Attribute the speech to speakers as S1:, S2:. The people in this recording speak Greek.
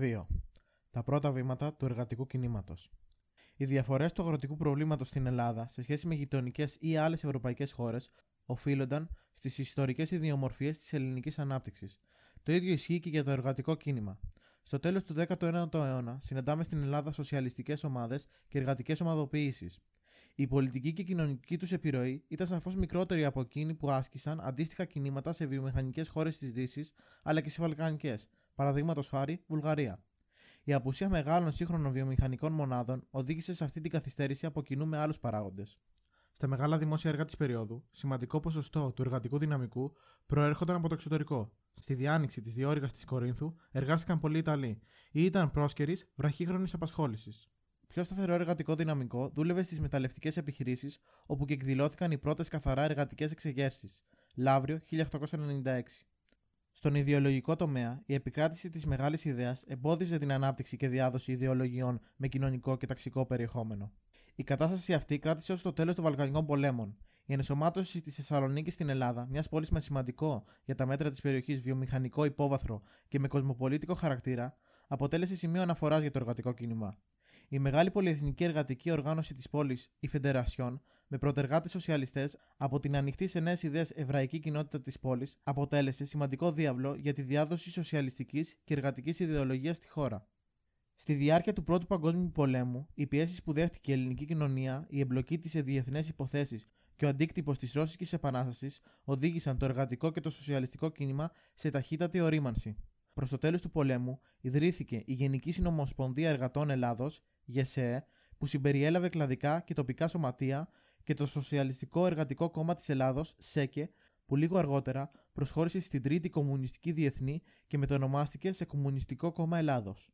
S1: 2. Τα πρώτα βήματα του εργατικού κινήματος. Οι διαφορές του αγροτικού προβλήματος στην Ελλάδα σε σχέση με γειτονικές ή άλλες ευρωπαϊκές χώρες οφείλονταν στις ιστορικές ιδιομορφίες της ελληνικής ανάπτυξης. Το ίδιο ισχύει και για το εργατικό κίνημα. Στο τέλος του 19ου αιώνα, συναντάμε στην Ελλάδα σοσιαλιστικές ομάδες και εργατικές ομαδοποιήσεις. Η πολιτική και κοινωνική τους επιρροή ήταν σαφώς μικρότερη από εκείνη που άσκησαν αντίστοιχα κινήματα σε βιομηχανικές χώρες της Δύσης αλλά και σε βαλκανικές, παραδείγματος χάρη Βουλγαρία. Η απουσία μεγάλων σύγχρονων βιομηχανικών μονάδων οδήγησε σε αυτή την καθυστέρηση από κοινού με άλλους παράγοντες. Στα μεγάλα δημόσια έργα της περίοδου, σημαντικό ποσοστό του εργατικού δυναμικού προέρχονταν από το εξωτερικό. Στη διάνοιξη της διόρυγας της Κορίνθου εργάστηκαν πολλοί Ιταλοί ή ήταν πρόσκαιροι βραχύχρονης απασχόλησης. Πιο σταθερό εργατικό δυναμικό δούλευε στις μεταλλευτικές επιχειρήσεις, όπου και εκδηλώθηκαν οι πρώτες καθαρά εργατικές εξεγέρσεις. Λαύριο 1896. Στον ιδεολογικό τομέα, η επικράτηση της μεγάλης ιδέας εμπόδιζε την ανάπτυξη και διάδοση ιδεολογιών με κοινωνικό και ταξικό περιεχόμενο. Η κατάσταση αυτή κράτησε ως το τέλος των Βαλκανικών πολέμων. Η ενσωμάτωση της Θεσσαλονίκης στην Ελλάδα, μιας πόλης με σημαντικό για τα μέτρα της περιοχής βιομηχανικό υπόβαθρο και με κοσμοπολίτικο χαρακτήρα, αποτέλεσε σημείο αναφοράς για το εργατικό κίνημα. Η μεγάλη πολυεθνική εργατική οργάνωση της πόλης, η Φεντερασιόν, με πρωτεργάτες σοσιαλιστές από την ανοιχτή σε νέες ιδέες εβραϊκή κοινότητα της πόλης, αποτέλεσε σημαντικό διάβλο για τη διάδοση σοσιαλιστικής και εργατικής ιδεολογίας στη χώρα. Στη διάρκεια του Πρώτου Παγκόσμιου Πολέμου, οι πιέσεις που δέχτηκε η ελληνική κοινωνία, η εμπλοκή της σε διεθνές υποθέσεις και ο αντίκτυπος της Ρώσικης Επανάστασης οδήγησαν το εργατικό και το σοσιαλιστικό κίνημα σε ταχύτατη ορίμανση. Προς το τέλος του πολέμου, ιδρύθηκε η Γενική Συνομοσπονδία Εργατών Ελλάδος, ΓΕΣΕΕ, που συμπεριέλαβε κλαδικά και τοπικά σωματεία και το Σοσιαλιστικό Εργατικό Κόμμα της Ελλάδος, ΣΕΚΕ, που λίγο αργότερα προσχώρησε στην Τρίτη Κομμουνιστική Διεθνή και μετονομάστηκε σε Κομμουνιστικό Κόμμα Ελλάδος.